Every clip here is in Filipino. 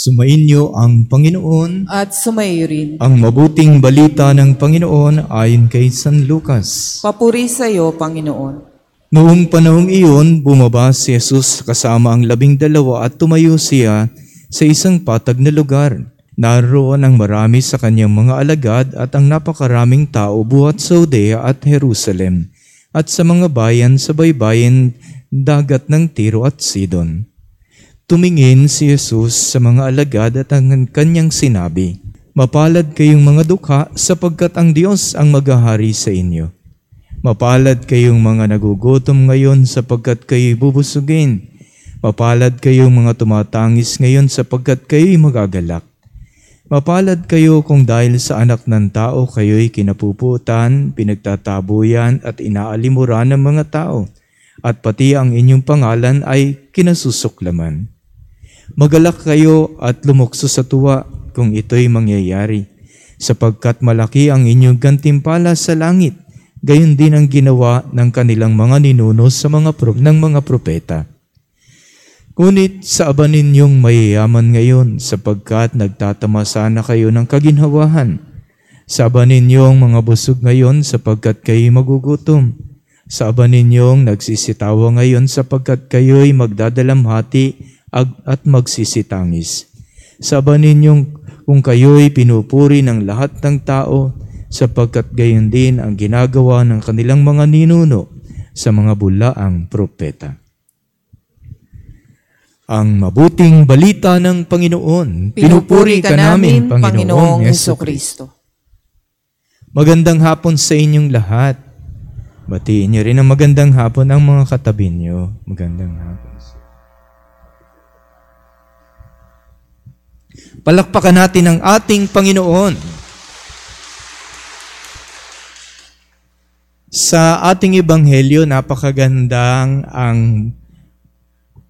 Sumainyo ang Panginoon, at sumayo rin. ang mabuting balita ng Panginoon ayon kay San Lucas. Papuri sa iyo, Panginoon. Noong panahong iyon, bumaba si Jesus kasama ang labing dalawa at tumayo siya sa isang patag na lugar. Naroon ang marami sa kanyang mga alagad at ang napakaraming tao buhat sa Judea at Jerusalem at sa mga bayan sa baybayin dagat ng Tiro at Sidon. Tumingin si Jesus sa mga alagad at ang kanyang sinabi, Mapalad kayong mga dukha sapagkat ang Diyos ang maghahari sa inyo. Mapalad kayong mga nagugutom ngayon sapagkat kayo'y bubusugin. Mapalad kayong mga tumatangis ngayon sapagkat kayo'y magagalak. Mapalad kayo kung dahil sa anak ng tao kayo'y kinapuputan, pinagtatabuyan at inaalimuran ng mga tao, at pati ang inyong pangalan ay kinasusuklaman. Magalak kayo at lumukso sa tuwa kung ito'y mangyayari, sapagkat malaki ang inyong gantimpala sa langit, gayon din ang ginawa ng kanilang mga ninuno sa mga pro- ng mga propeta. Ngunit sa aba ninyong mayayaman ngayon sapagkat nagtatamasa na kayo ng kaginhawahan. Sa aba ninyong mga busog ngayon sapagkat kayo magugutom. Sa aba ninyong nagsisitawa ngayon sapagkat kayo'y magdadalamhati ag- at magsisitangis. Sa aba ninyong kung kayo'y pinupuri ng lahat ng tao sapagkat gayon din ang ginagawa ng kanilang mga ninuno sa mga bulaang propeta ang mabuting balita ng Panginoon. Pinupuri ka namin, Panginoong Heso Kristo. Magandang hapon sa inyong lahat. Batiin niyo rin ang magandang hapon ang mga katabi niyo. Magandang hapon. Palakpakan natin ang ating Panginoon. Sa ating ebanghelyo, napakagandang ang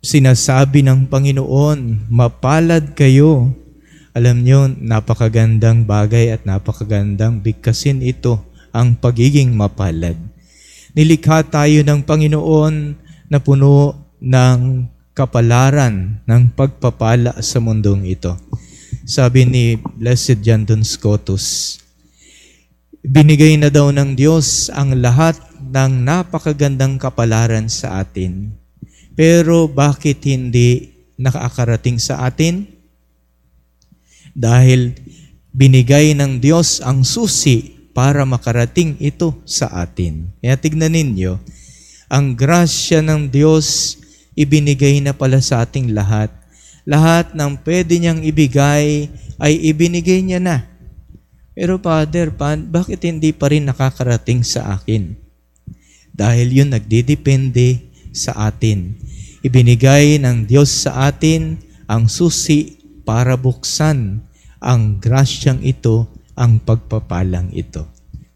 sinasabi ng Panginoon, mapalad kayo. Alam nyo, napakagandang bagay at napakagandang bigkasin ito, ang pagiging mapalad. Nilikha tayo ng Panginoon na puno ng kapalaran ng pagpapala sa mundong ito. Sabi ni Blessed John Don Scotus, binigay na daw ng Diyos ang lahat ng napakagandang kapalaran sa atin pero bakit hindi nakakarating sa atin? Dahil binigay ng Diyos ang susi para makarating ito sa atin. Kaya tignan ninyo, ang grasya ng Diyos ibinigay na pala sa ating lahat. Lahat ng pwede niyang ibigay ay ibinigay niya na. Pero Father, pan, bakit hindi pa rin nakakarating sa akin? Dahil yun nagdidepende sa atin. Ibinigay ng Diyos sa atin ang susi para buksan ang grasyang ito, ang pagpapalang ito.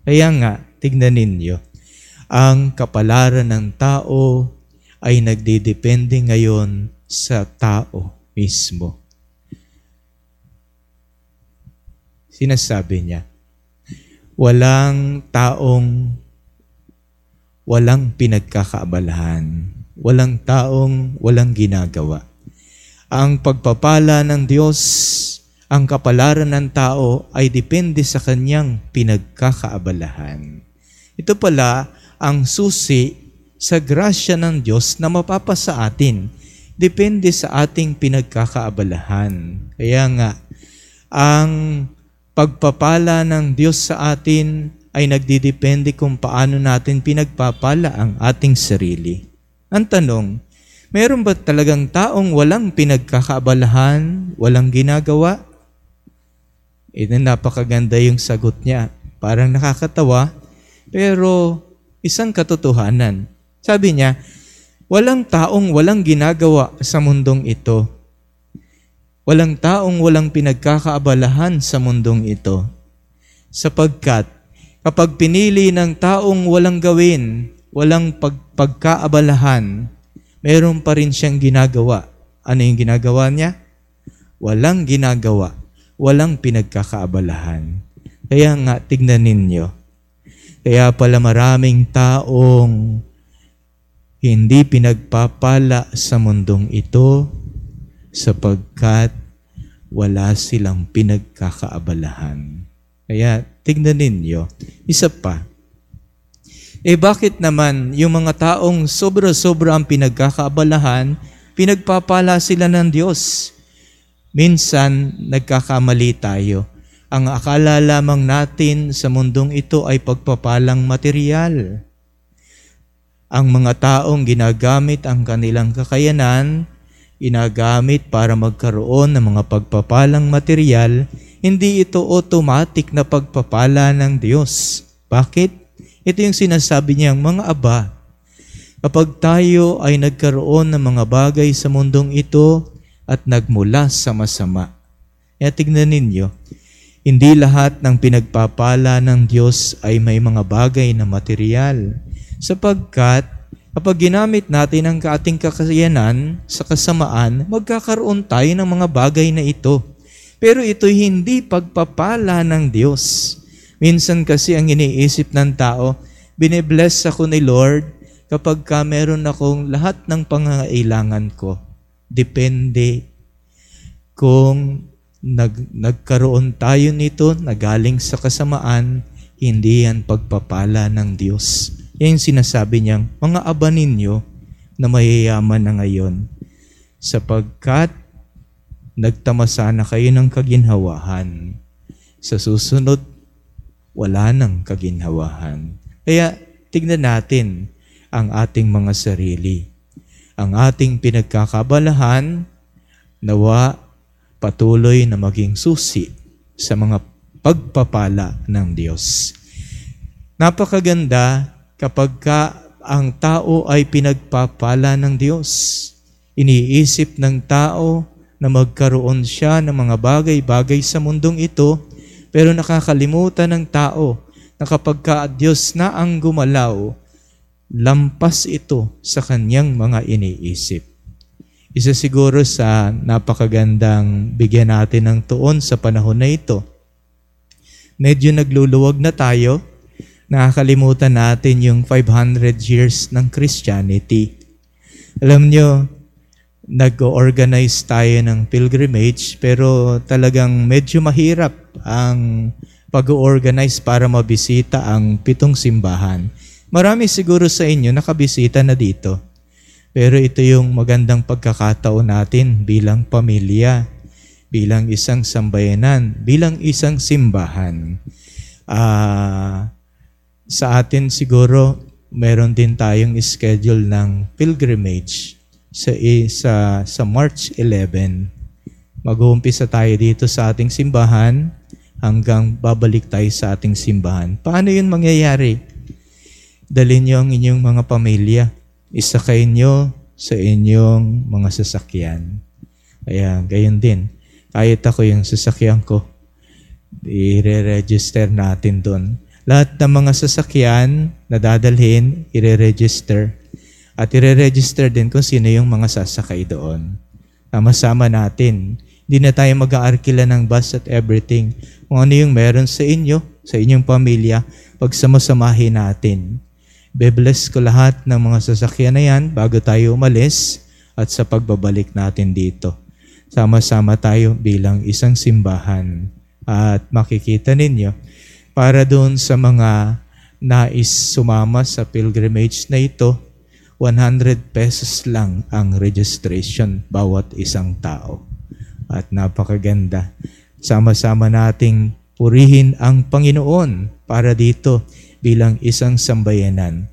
Kaya nga, tignan ninyo, ang kapalaran ng tao ay nagdidepende ngayon sa tao mismo. Sinasabi niya, walang taong walang pinagkakaabalahan. Walang taong walang ginagawa. Ang pagpapala ng Diyos, ang kapalaran ng tao ay depende sa kanyang pinagkakaabalahan. Ito pala ang susi sa grasya ng Diyos na mapapasa atin. Depende sa ating pinagkakaabalahan. Kaya nga, ang pagpapala ng Diyos sa atin ay nagdidepende kung paano natin pinagpapala ang ating sarili. Ang tanong, meron ba talagang taong walang pinagkakaabalahan, walang ginagawa? Ito napakaganda yung sagot niya. Parang nakakatawa, pero isang katotohanan. Sabi niya, walang taong walang ginagawa sa mundong ito. Walang taong walang pinagkakaabalahan sa mundong ito. Sapagkat kapag pinili ng taong walang gawin, walang pag pagkaabalahan, meron pa rin siyang ginagawa. Ano yung ginagawa niya? Walang ginagawa. Walang pinagkakaabalahan. Kaya nga, tignan ninyo. Kaya pala maraming taong hindi pinagpapala sa mundong ito sapagkat wala silang pinagkakaabalahan. Kaya tignan ninyo, isa pa. Eh bakit naman yung mga taong sobra-sobra ang pinagkakaabalahan, pinagpapala sila ng Diyos? Minsan, nagkakamali tayo. Ang akala lamang natin sa mundong ito ay pagpapalang material. Ang mga taong ginagamit ang kanilang kakayanan, ginagamit para magkaroon ng mga pagpapalang material, hindi ito automatic na pagpapala ng Diyos. Bakit? Ito yung sinasabi niyang mga aba. Kapag tayo ay nagkaroon ng mga bagay sa mundong ito at nagmula sa masama. Kaya tignan ninyo, hindi lahat ng pinagpapala ng Diyos ay may mga bagay na material. Sapagkat kapag ginamit natin ang ating kakayanan sa kasamaan, magkakaroon tayo ng mga bagay na ito. Pero ito hindi pagpapala ng Diyos. Minsan kasi ang iniisip ng tao, binibless ako ni Lord kapag ka meron akong lahat ng pangangailangan ko. Depende kung nag, nagkaroon tayo nito na galing sa kasamaan, hindi yan pagpapala ng Diyos. Yan yung sinasabi niyang, mga aba ninyo na mayayaman na ngayon, sapagkat nagtamasa na kayo ng kaginhawahan. Sa susunod, wala nang kaginhawahan. Kaya tignan natin ang ating mga sarili. Ang ating pinagkakabalahan, nawa patuloy na maging susi sa mga pagpapala ng Diyos. Napakaganda kapag ka ang tao ay pinagpapala ng Diyos. Iniisip ng tao na magkaroon siya ng mga bagay-bagay sa mundong ito, pero nakakalimutan ng tao na kapag ka Diyos na ang gumalaw, lampas ito sa kanyang mga iniisip. Isa siguro sa napakagandang bigyan natin ng tuon sa panahon na ito. Medyo nagluluwag na tayo, nakakalimutan natin yung 500 years ng Christianity. Alam nyo, nag-organize tayo ng pilgrimage pero talagang medyo mahirap ang pag-organize para mabisita ang pitong simbahan. Marami siguro sa inyo nakabisita na dito. Pero ito yung magandang pagkakataon natin bilang pamilya, bilang isang sambayanan, bilang isang simbahan. Uh, sa atin siguro, meron din tayong schedule ng pilgrimage sa, sa, sa March 11. Mag-uumpisa tayo dito sa ating simbahan hanggang babalik tayo sa ating simbahan. Paano yun mangyayari? Dalhin niyo ang inyong mga pamilya isakay nyo sa inyong mga sasakyan. Kaya gayon din. Kahit ako yung sasakyan ko, i-register natin doon. Lahat ng mga sasakyan na dadalhin, i-register. At i-register din kung sino yung mga sasakay doon. Sama-sama natin. Hindi na tayo mag-aarkila ng bus at everything. Kung ano yung meron sa inyo, sa inyong pamilya, pagsamasamahin natin. Bebless ko lahat ng mga sasakyan na yan bago tayo umalis at sa pagbabalik natin dito. Sama-sama tayo bilang isang simbahan. At makikita ninyo, para doon sa mga nais sumama sa pilgrimage na ito, 100 pesos lang ang registration bawat isang tao. At napakaganda. Sama-sama nating purihin ang Panginoon para dito bilang isang sambayanan.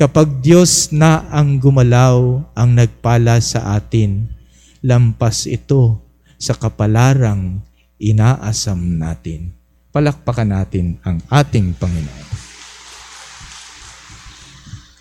Kapag Diyos na ang gumalaw ang nagpala sa atin, lampas ito sa kapalarang inaasam natin. Palakpakan natin ang ating Panginoon.